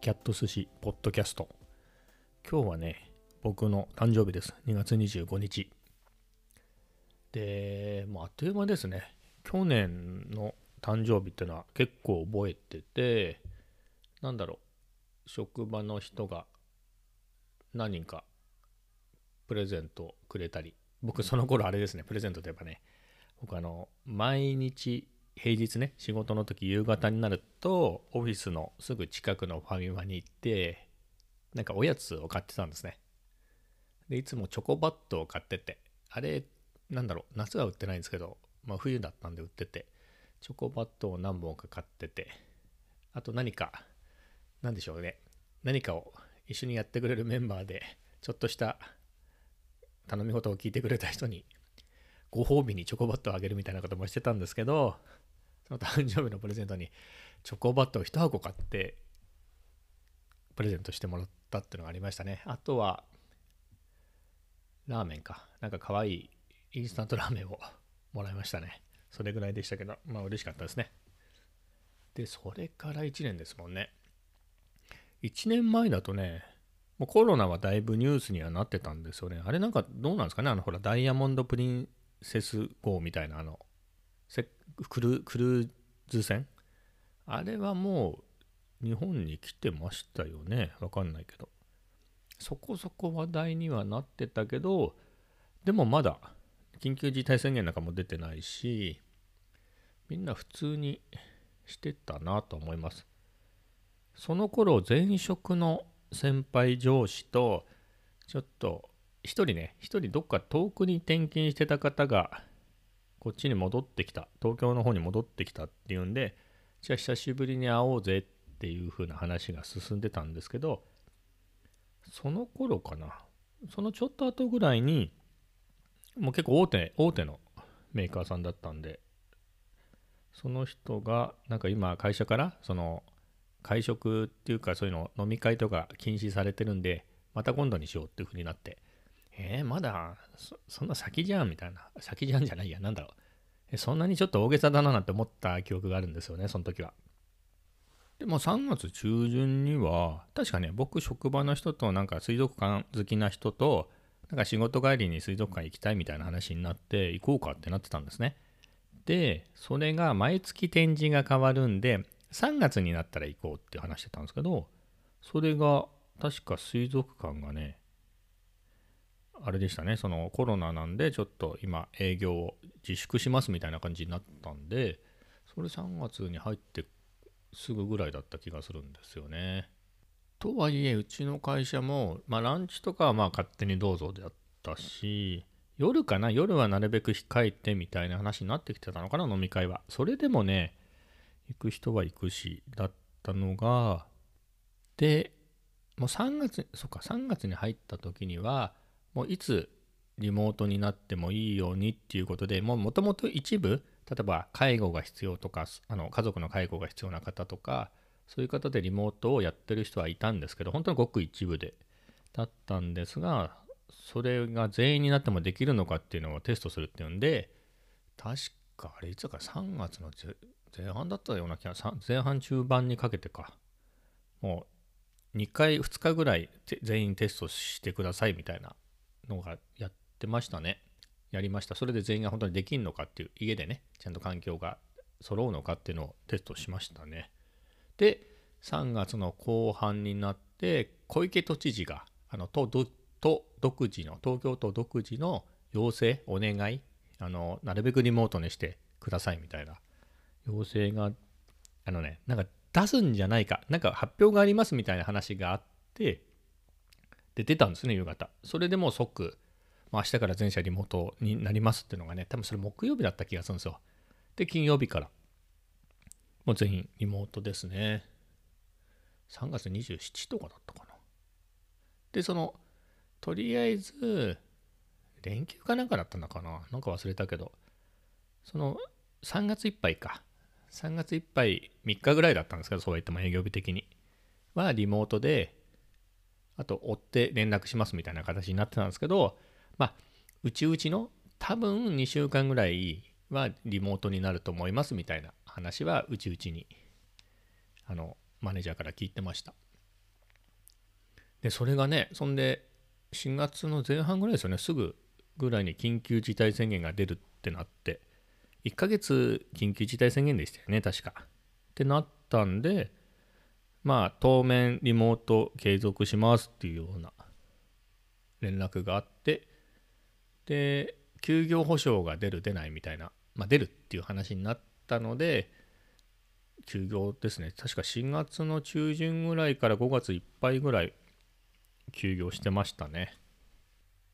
キャット寿司ポッドキャスト。今日はね僕の誕生日です。2月25日。でもうあっという間ですね。去年の誕生日っていうのは結構覚えててなんだろう。職場の人が何人かプレゼントくれたり。僕その頃あれですね。プレゼントといえばね僕あの毎日平日ね仕事の時夕方になるとオフィスのすぐ近くのファミマに行ってなんかおやつを買ってたんですね。でいつもチョコバットを買っててあれなんだろう夏は売ってないんですけど、まあ、冬だったんで売っててチョコバットを何本か買っててあと何か何でしょうね何かを一緒にやってくれるメンバーでちょっとした頼み事を聞いてくれた人にご褒美にチョコバットをあげるみたいなこともしてたんですけどその誕生日のプレゼントにチョコバットを1箱買ってプレゼントしてもらったっていうのがありましたね。あとはラーメンか。なんか可愛いインスタントラーメンを もらいましたね。それぐらいでしたけどまあ嬉しかったですね。でそれから1年ですもんね。1年前だとねもうコロナはだいぶニュースにはなってたんですよね。あれなんかどうなんですかね？あのほらダイヤモンド・プリンセス号みたいなあのクルクルーズ船？あれはもう日本に来てましたよね？わかんないけど。そこそこ話題にはなってたけどでもまだ緊急事態宣言なんかも出てないしみんな普通にしてたなと思います。その頃前職の先輩上司とちょっと一人ね一人どっか遠くに転勤してた方がこっちに戻ってきた。東京の方に戻ってきたっていうんでじゃあ久しぶりに会おうぜっていう風な話が進んでたんですけどその頃かな。そのちょっと後ぐらいにもう結構大手大手のメーカーさんだったんでその人がなんか今会社からその会食っていうかそういうの飲み会とか禁止されてるんでまた今度にしようっていう風になってえー、まだそんな先じゃんみたいな。先じゃんじゃないや。なんだろう。そんなにちょっと大げさだななんて思った記憶があるんですよねその時は。でも3月中旬には確かね僕職場の人となんか水族館好きな人となんか仕事帰りに水族館行きたいみたいな話になって行こうかってなってたんですね。でそれが毎月展示が変わるんで3月になったら行こうって話してたんですけどそれが確か水族館がねあれでしたね。そのコロナなんでちょっと今営業を自粛しますみたいな感じになったんでそれ3月に入ってすぐぐらいだった気がするんですよね。とはいえうちの会社も、まあ、ランチとかはまあ勝手にどうぞであったし夜かな？夜はなるべく控えてみたいな話になってきてたのかな飲み会は。それでもね行く人は行くしだったのがでもう3月そっか3月に入った時にはもういつリモートになってもいいようにっていうことでもともと一部例えば介護が必要とかあの家族の介護が必要な方とかそういう方でリモートをやってる人はいたんですけど本当にごく一部でだったんですがそれが全員になってもできるのかっていうのをテストするっていうんで確かあれいつか3月の前半だったような気が前半中盤にかけてか。もう2回2日ぐらい全員テストしてくださいみたいなのがやってましたね。やりました。それで全員が本当にできんのかっていう、家でね、ちゃんと環境が揃うのかっていうのをテストしましたね。で、3月の後半になって、小池都知事が、あの都都独自の、東京都独自の要請、お願い、あのなるべくリモートにしてくださいみたいな要請が、あのね、なんか出すんじゃないか、なんか発表がありますみたいな話があって、で出たんですね夕方。それでもう即、まあ、明日から全社リモートになりますっていうのがね多分それ木曜日だった気がするんですよ。で金曜日から。もう全員リモートですね。3月27とかだったかな。でそのとりあえず連休かなんかだったのかな。なんか忘れたけど。その3月いっぱいか。3月いっぱい3日ぐらいだったんですけどそうは言っても営業日的に。はリモートであと追って連絡しますみたいな形になってたんですけど、まあ、うちうちの多分2週間ぐらいはリモートになると思いますみたいな話はうちうちにあのマネージャーから聞いてました。でそれがねそんで4月の前半ぐらいですよねすぐぐらいに緊急事態宣言が出るってなって1ヶ月緊急事態宣言でしたよね確か。ってなったんでまあ当面リモート継続しますっていうような連絡があってで休業保障が出る出ないみたいな、まあ、出るっていう話になったので休業ですね。確か4月の中旬ぐらいから5月いっぱいぐらい休業してましたね。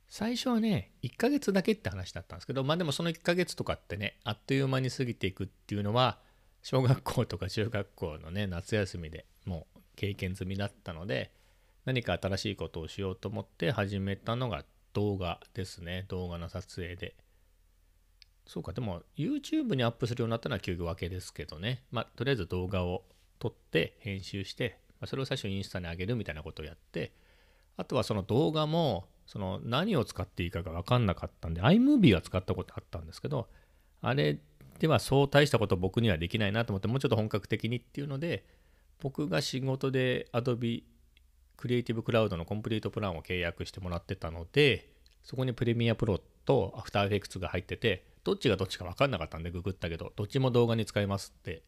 最初はね1ヶ月だけって話だったんですけどまあでもその1ヶ月とかってねあっという間に過ぎていくっていうのは小学校とか中学校のね夏休みでもう経験済みだったので何か新しいことをしようと思って始めたのが動画ですね。動画の撮影で。そうかでも YouTube にアップするようになったのは休業明けですけどね。まあとりあえず動画を撮って編集して、まあ、それを最初インスタに上げるみたいなことをやってあとはその動画もその何を使っていいかが分かんなかったんで iMovie は使ったことあったんですけどあれではそう大したこと僕にはできないなと思ってもうちょっと本格的にっていうので僕が仕事で Adobe Creative Cloud のコンプリートプランを契約してもらってたのでそこにプレミアプロと After Effects が入っててどっちがどっちか分かんなかったんでググったけどどっちも動画に使えますって。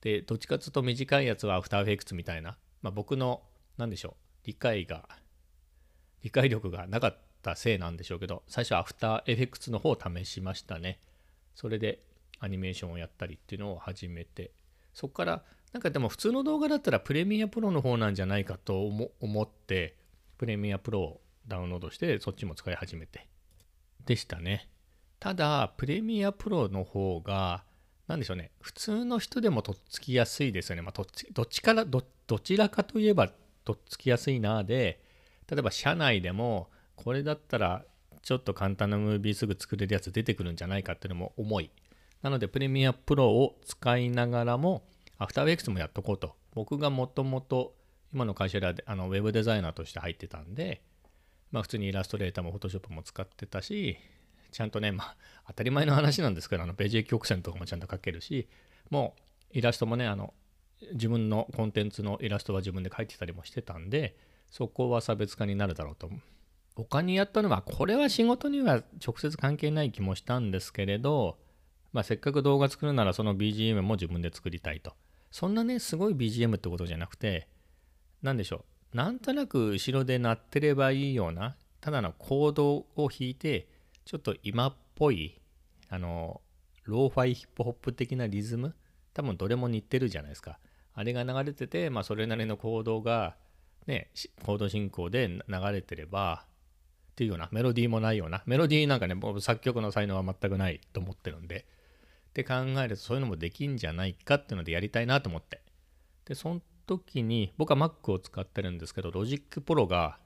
でどっちかっていうと短いやつは After Effects みたいな、まあ、僕の何でしょう理解が理解力がなかったせいなんでしょうけど最初アフターエフェクツの方を試しましたね。それでアニメーションをやったりっていうのを始めてそこからなんかでも普通の動画だったらプレミアプロの方なんじゃないかと思ってプレミアプロをダウンロードしてそっちも使い始めてでしたねただプレミアプロの方が何でしょうね普通の人でもとっつきやすいですよね、まあ、どっちからどちらかといえばとっつきやすいなで例えば社内でもこれだったらちょっと簡単なムービーすぐ作れるやつ出てくるんじゃないかっていうのも重い。なのでプレミアプロを使いながらもアフターウェイクスもやっとこうと。僕がもともと今の会社であのウェブデザイナーとして入ってたんで、まあ普通にイラストレーターもフォトショップも使ってたし、ちゃんとね、まあ当たり前の話なんですけど、あのページ曲線とかもちゃんと書けるし、もうイラストもね、あの自分のコンテンツのイラストは自分で描いてたりもしてたんで、そこは差別化になるだろうと思う。他にやったのは、これは仕事には直接関係ない気もしたんですけれど、まあ、せっかく動画作るならその BGM も自分で作りたいと。そんなね、すごい BGM ってことじゃなくて、何でしょう。なんとなく後ろで鳴ってればいいような、ただのコードを弾いて、ちょっと今っぽい、あの、ローファイヒップホップ的なリズム、多分どれも似てるじゃないですか。あれが流れてて、まあ、それなりのコードがね、コード進行で流れてれば、っていうような、メロディーもないような、メロディーなんかね、僕作曲の才能は全くないと思ってるんで、って考えるとそういうのもできんじゃないかっていうのでやりたいなと思って。で、その時に、僕は Mac を使ってるんですけど、Logic Pro が、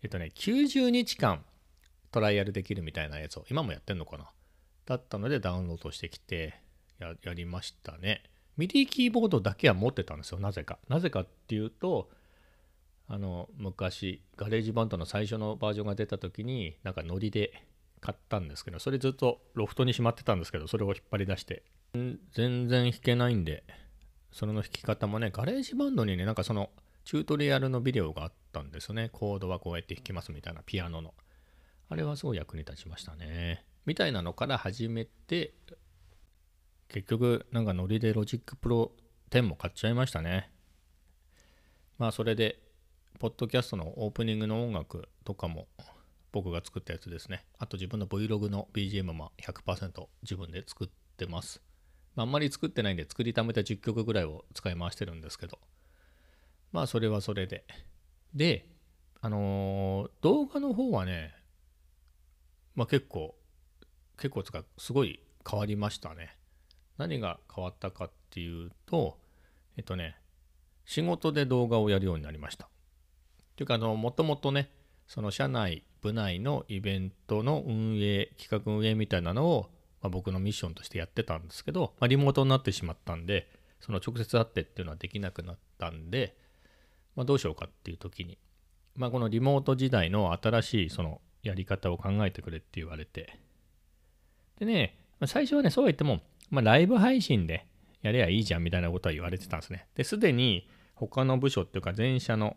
えっとね、90日間トライアルできるみたいなやつを、今もやってんのかな？だったのでダウンロードしてきてや、やりましたね。 MIDI キーボードだけは持ってたんですよ、なぜか。なぜかっていうと、あの昔 GarageBand の最初のバージョンが出た時になんかノリで買ったんですけどそれずっとロフトにしまってたんですけどそれを引っ張り出して。全然弾けないんでそれの弾き方もね GarageBand にねなんかそのチュートリアルのビデオがあったんですよね。コードはこうやって弾きますみたいなピアノの。あれはすごい役に立ちましたね。みたいなのから始めて結局なんかノリで Logic Pro 10も買っちゃいましたね。まあそれでポッドキャストのオープニングの音楽とかも僕が作ったやつですね。あと自分の Vlog の BGM も100%自分で作ってます。まあ、あんまり作ってないんで作りためた10曲ぐらいを使い回してるんですけど。まあそれはそれで。で、あのー、動画の方はね、まあ結構、結構つかすごい変わりましたね。何が変わったかっていうと、えっとね、仕事で動画をやるようになりました。というか、あの、もともとね、その社内、部内のイベントの運営、企画運営みたいなのを、まあ、僕のミッションとしてやってたんですけど、まあ、リモートになってしまったんで、その直接会ってっていうのはできなくなったんで、まあ、どうしようかっていう時に、まあ、このリモート時代の新しいそのやり方を考えてくれって言われて、でね、最初はね、そうは言っても、まあ、ライブ配信でやればいいじゃんみたいなことは言われてたんですね。で、すでに他の部署っていうか前社の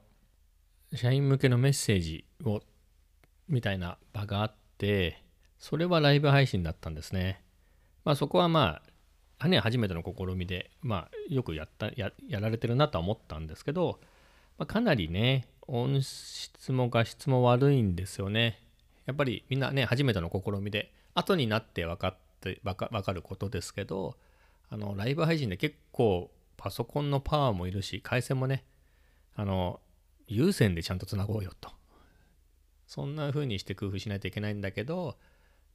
社員向けのメッセージをみたいな場があってそれはライブ配信だったんですね。まあそこはまあね初めての試みでまあよくやったややられてるなとは思ったんですけど、まあ、かなりね音質も画質も悪いんですよね。やっぱりみんなね初めての試みで後になって分かって分か分かることですけどあのライブ配信で結構パソコンのパワーもいるし回線もねあの有線でちゃんとつなごうよと。そんな風にして工夫しないといけないんだけど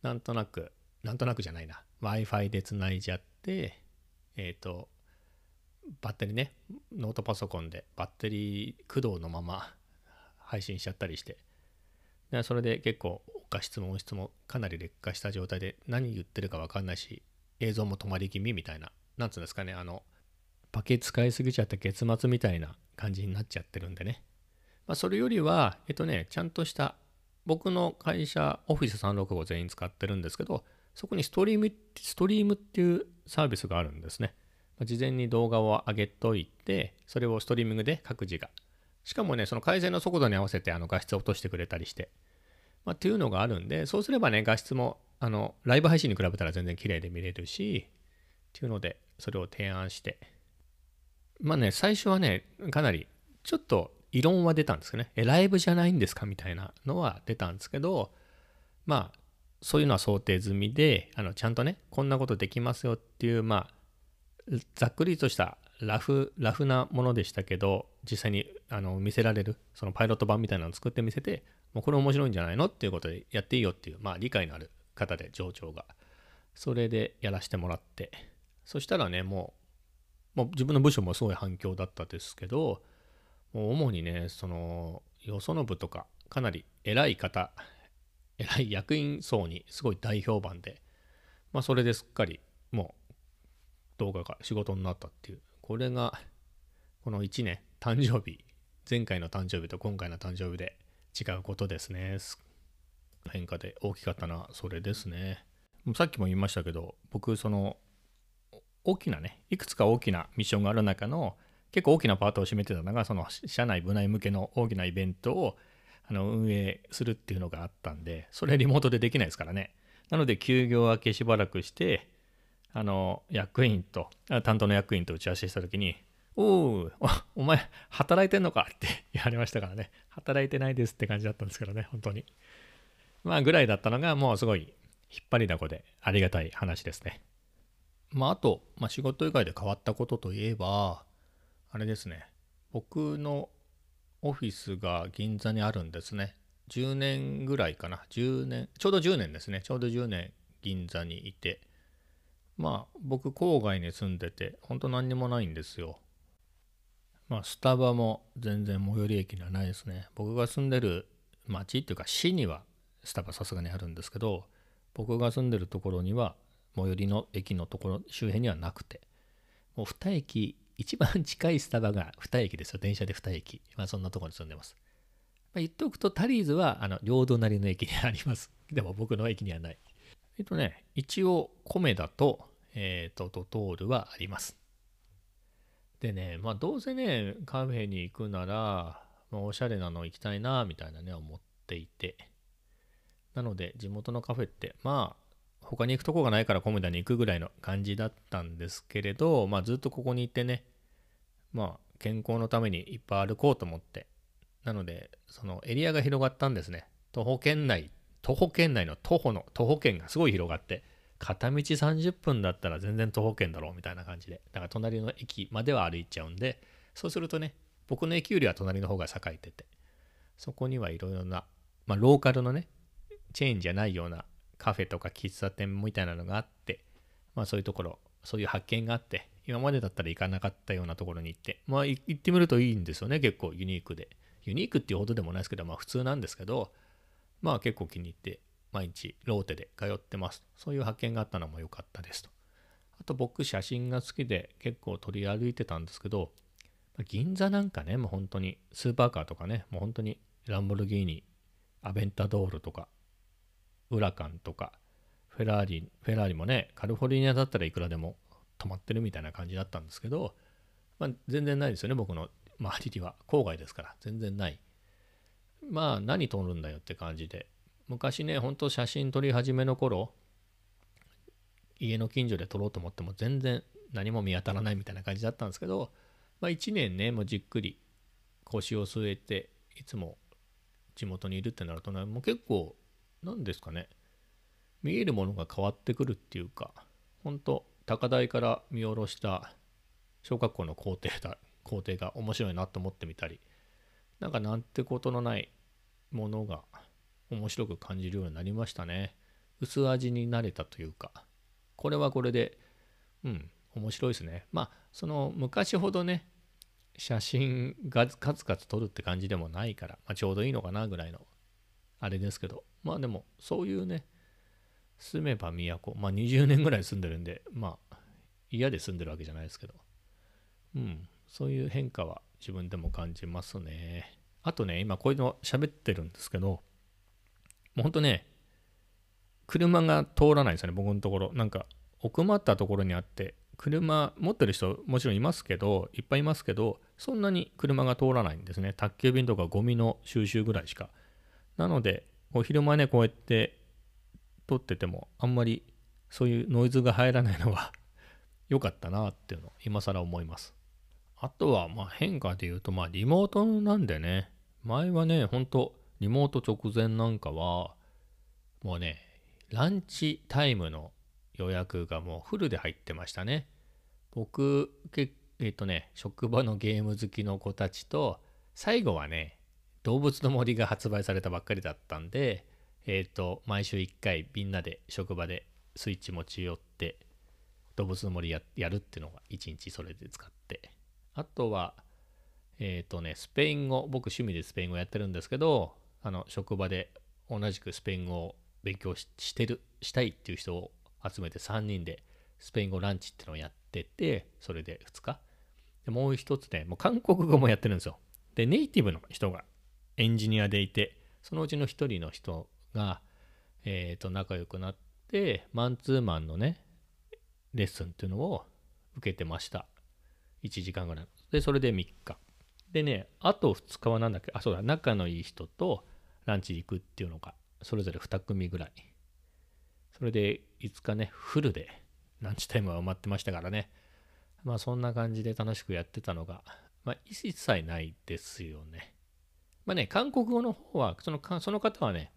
なんとなくなんとなくじゃないな。W i f i でつないじゃってえっ、ー、とバッテリーねノートパソコンでバッテリー駆動のまま配信しちゃったりして。でそれで結構画質も音質もかなり劣化した状態で何言ってるか分かんないし映像も止まり気味みたいななんつうんですかねあのパケ使いすぎちゃった結末みたいな感じになっちゃってるんでね、まあ、それよりはえっとねちゃんとした僕の会社オフィス365全員使ってるんですけどそこにストリームストリームっていうサービスがあるんですね。事前に動画を上げといてそれをストリーミングで各自が。しかもねその改善の速度に合わせてあの画質を落としてくれたりして。まあ、っていうのがあるんで、そうすればね、画質も、あの、ライブ配信に比べたら全然綺麗で見れるし、っていうので、それを提案して、まあね、最初はね、かなり、ちょっと異論は出たんですけどね、え、ライブじゃないんですか？みたいなのは出たんですけど、まあ、そういうのは想定済みで、あの、ちゃんとね、こんなことできますよっていう、まあ、ざっくりとしたラフ、ラフなものでしたけど、実際にあの見せられる、そのパイロット版みたいなのを作ってみせて、もうこれ面白いんじゃないのっていうことでやっていいよっていう、まあ理解のある方で、上長が。それでやらせてもらって、そしたらね、もう、もう自分の部署もすごい反響だったですけど、もう主にね、その、よその部とか、かなり偉い方、偉い役員層にすごい大評判で、まあそれですっかりもう動画が仕事になったっていう、これがこの1年、誕生日、前回の誕生日と今回の誕生日で違うことですね。変化で大きかったのはそれですね。さっきも言いましたけど、僕、その、大きなね、いくつか大きなミッションがある中の、結構大きなパートを占めてたのが、その社内部内向けの大きなイベントをあの運営するっていうのがあったんで、それリモートでできないですからね。なので、休業明けしばらくして、あの、役員と、担当の役員と打ち合わせした時に、おお、お前、働いてんのかって 言われましたからね。働いてないですって感じだったんですけどね、本当に。まあ、ぐらいだったのが、もうすごい引っ張りだこでありがたい話ですね。まあ、あと、まあ、仕事以外で変わったことといえば、あれですね。僕のオフィスが銀座にあるんですね。10年ぐらいかな。10年、ちょうど10年ですね。ちょうど10年銀座にいて。まあ、僕、郊外に住んでて、本当何にもないんですよ。まあ、スタバも全然最寄り駅にはないですね。僕が住んでる町っていうか市にはスタバさすがにあるんですけど、僕が住んでるところには最寄りの駅のところ周辺にはなくて、もう2駅、一番近いスタバが2駅ですよ。電車で2駅。まあそんなところに住んでます。まあ、言っておくとタリーズはあの両隣の駅にあります。でも僕の駅にはない。えっとね、一応米だと、えっ、ー、と、ドトールはあります。でね、まあどうせね、カフェに行くなら、まあ、おしゃれなの行きたいな、みたいなね、思っていて。なので、地元のカフェって、まあ、他に行くとこがないからコメダに行くぐらいの感じだったんですけれど、まあずっとここに行ってね、まあ健康のためにいっぱい歩こうと思って、なので、そのエリアが広がったんですね。徒歩圏内、徒歩圏内の徒歩の徒歩圏がすごい広がって、片道30分だったら全然徒歩圏だろうみたいな感じでだから隣の駅までは歩いちゃうんでそうするとね僕の駅よりは隣の方が栄えててそこにはいろいろな、まあ、ローカルのねチェーンじゃないようなカフェとか喫茶店みたいなのがあってまあそういうところそういう発見があって今までだったら行かなかったようなところに行ってまあ行ってみるといいんですよね結構ユニークでユニークっていうほどでもないですけどまあ普通なんですけどまあ結構気に入って毎日ローテで通ってます。そういう発見があったのも良かったですと。あと僕写真が好きで結構取り歩いてたんですけど、銀座なんかね、もう本当にスーパーカーとかね、もう本当にランボルギーニ、アベンタドールとか、ウラカンとか、フェラーリ、フェラーリもね、カリフォルニアだったらいくらでも止まってるみたいな感じだったんですけど、まあ、全然ないですよね、僕の周りには。郊外ですから、全然ない。まあ何撮るんだよって感じで昔ねほんと写真撮り始めの頃家の近所で撮ろうと思っても全然何も見当たらないみたいな感じだったんですけど、まあ、1年ねもうじっくり腰を据えていつも地元にいるってなるとねもう結構何ですかね。見えるものが変わってくるっていうか本当高台から見下ろした小学校の校庭だ校庭が面白いなと思ってみたりなんかなんてことのないものが面白く感じるようになりましたね。薄味になれたというかこれはこれでうん面白いですね。まあその昔ほどね写真がカツカツ撮るって感じでもないから、まあ、ちょうどいいのかなぐらいのあれですけど。まあでもそういうね住めば都。まあ20年ぐらい住んでるんでまあ嫌で住んでるわけじゃないですけど。うんそういう変化は自分でも感じますね。あとね今こういうの喋ってるんですけどもうほんとね車が通らないですよね僕のところ。なんか奥まったところにあって車持ってる人もちろんいますけどいっぱいいますけどそんなに車が通らないんですね。宅急便とかゴミの収集ぐらいしか。なのでお昼間ねこうやって撮っててもあんまりそういうノイズが入らないのは 良かったなっていうのを今更思いますあとはまあ変化で言うとまあリモートなんでね前はねほんとリモート直前なんかはもうねランチタイムの予約がもうフルで入ってましたね。僕、えっ、とね、職場のゲーム好きの子たちと、最後はね、動物の森が発売されたばっかりだったんで、えっ、ー、と、毎週1回みんなで職場でスイッチ持ち寄って、動物の森やるっていうのが1日それで使って。あとは、えっ、ー、とね、スペイン語、僕趣味でスペイン語やってるんですけど、あの、職場で同じくスペイン語を勉強してる、したいっていう人を集めて3人でスペイン語ランチっていうのをやってて、それで2日。でもう一つね、もう韓国語もやってるんですよ。で、ネイティブの人がエンジニアでいて、そのうちの1人の人が、えっ、ー、と、仲良くなって、マンツーマンのね、レッスンっていうのを受けてました。1時間ぐらい。で、それで3日。でね、あと2日は何だっけ？あ、そうだ、仲のいい人とランチ行くっていうのが、それぞれ2組ぐらいそれで5日ね、フルでランチタイムは埋まってましたからね。まあそんな感じで楽しくやってたのが、まあ一切ないですよね。まあね、韓国語の方は、そのその方はね、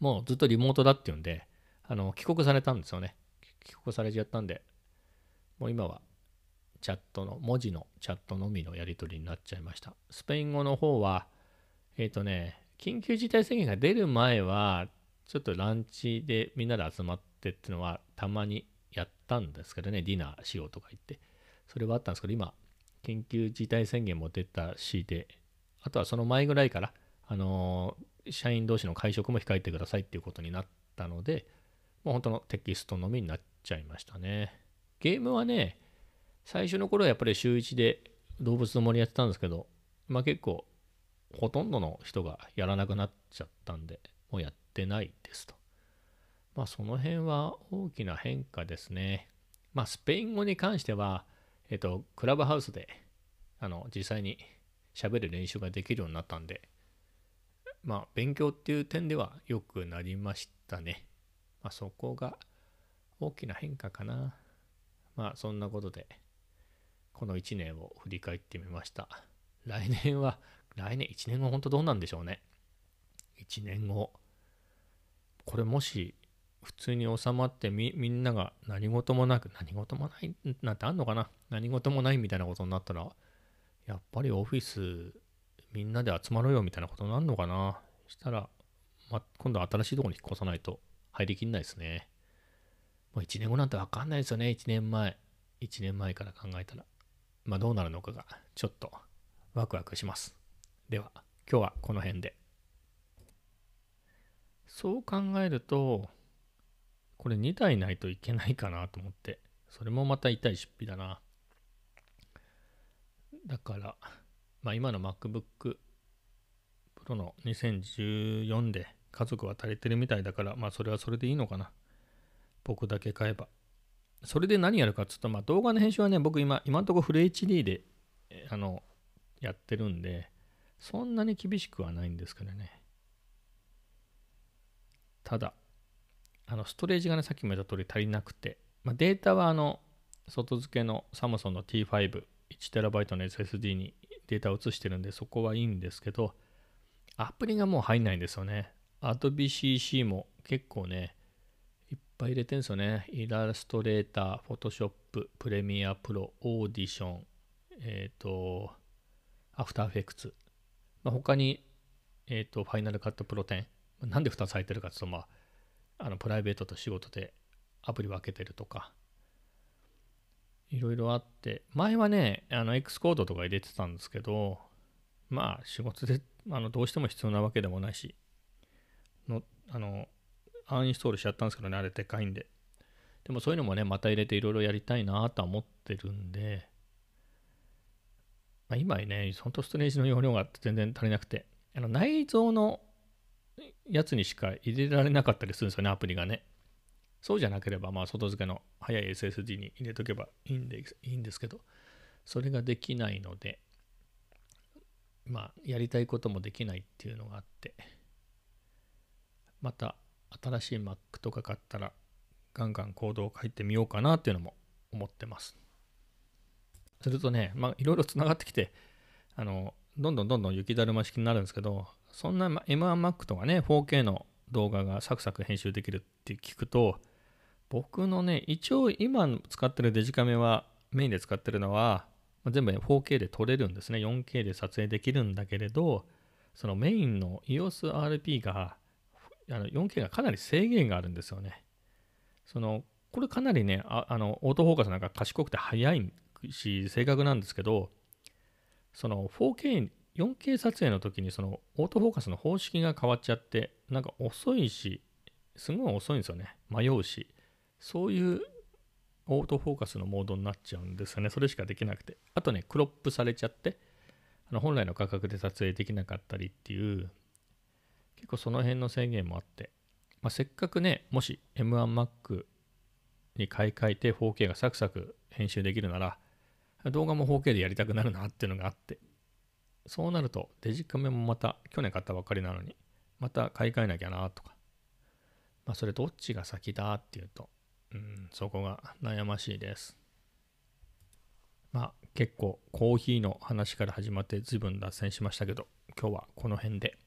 もうずっとリモートだっていうんで、あの帰国されたんですよね。帰国されちゃったんで、もう今はチャットの、文字のチャットのみのやり取りになっちゃいました。スペイン語の方は、えっ、ー、とね、緊急事態宣言が出る前は、ちょっとランチでみんなで集まってっていうのはたまにやったんですけどね、ディナーしようとか言って。それはあったんですけど、今、緊急事態宣言も出たしで、あとはその前ぐらいから、あのー、社員同士の会食も控えてくださいっていうことになったので、もう本当のテキストのみになっちゃいましたね。ゲームはね、最初の頃はやっぱり週1で動物の森やってたんですけど、まあ結構、ほとんどの人がやらなくなっちゃったんで、もうやってないですと。まあその辺は大きな変化ですね。まあスペイン語に関しては、えっと、クラブハウスであの実際に喋る練習ができるようになったんで、まあ勉強っていう点では良くなりましたね。まあそこが大きな変化かな。まあそんなことで、この1年を振り返ってみました。来年は、来年、1年後本当どうなんでしょうね。1年後。これもし普通に収まってみみんなが何事もなく何事もないなんてあんのかな何事もないみたいなことになったらやっぱりオフィスみんなで集まろうよみたいなことになるのかな。したら、ま、今度新しいところに引っ越さないと入りきんないですね。もう1年後なんてわかんないですよね。1年前。1年前から考えたら。まあどうなるのかがちょっとワクワクします。では今日はこの辺で。そう考えると、これ2台ないといけないかなと思って、それもまた痛い出費だな。だから、まあ今の MacBook Pro の2014で家族は足りてるみたいだから、まあそれはそれでいいのかな。僕だけ買えば。それで何やるかっつうと、まあ動画の編集はね、僕今、今のところフル HD で、あの、やってるんで、そんなに厳しくはないんですけどね。ただ、あのストレージがね、さっきも言った通り足りなくて、まあ、データはあの外付けのサムソンの T5、1TB の SSD にデータを移してるんで、そこはいいんですけど、アプリがもう入んないんですよね。Adobe CC も結構ね、いっぱい入れてるんですよね。イラストレーター、Photoshop、プレミアプロ、オーディション、えっ、ー、と、アフターエフェクツ。まあ、他に、えっ、ー、と、ファイナルカットプロ10。なんで2つ入ってるかというと、まあ、あのプライベートと仕事でアプリ分けてるとか、いろいろあって、前はね、あの X コードとか入れてたんですけど、まあ仕事であのどうしても必要なわけでもないし、のあのアンインストールしちゃったんですけどね、あれでかいんで。でもそういうのもね、また入れていろいろやりたいなとは思ってるんで、まあ、今ね、本当ストレージの容量が全然足りなくて、あの内蔵のやつにしか入れられなかったりするんですよね、アプリがね。そうじゃなければ、まあ、外付けの速い SSD に入れとけばいいんでいいんですけど、それができないので、まあ、やりたいこともできないっていうのがあって、また新しい Mac とか買ったら、ガンガンコードを書いてみようかなっていうのも思ってます。するとね、まあ、いろいろつながってきて、あの、どんどんどんどん雪だるま式になるんですけど、そんな M1Mac とかね、4K の動画がサクサク編集できるって聞くと、僕のね、一応今使ってるデジカメは、メインで使ってるのは、全部、ね、4K で撮れるんですね。4K で撮影できるんだけれど、そのメインの EOSRP が、あの 4K がかなり制限があるんですよね。その、これかなりね、ああの、オートフォーカスなんか賢くて速いし、正確なんですけど、その 4K 4K 撮影の時にそのオートフォーカスの方式が変わっちゃってなんか遅いしすごい遅いんですよね迷うしそういうオートフォーカスのモードになっちゃうんですよね。それしかできなくて。あとねクロップされちゃってあの本来の価格で撮影できなかったりっていう結構その辺の制限もあって、まあ、せっかくねもし M1Mac に買い替えて 4K がサクサク編集できるなら動画も 4K でやりたくなるなっていうのがあって。そうなるとデジカメもまた去年買ったばかりなのにまた買い替えなきゃなとか。まあそれどっちが先だっていうとうんそこが悩ましいですまあ結構コーヒーの話から始まって随分脱線しましたけど今日はこの辺で。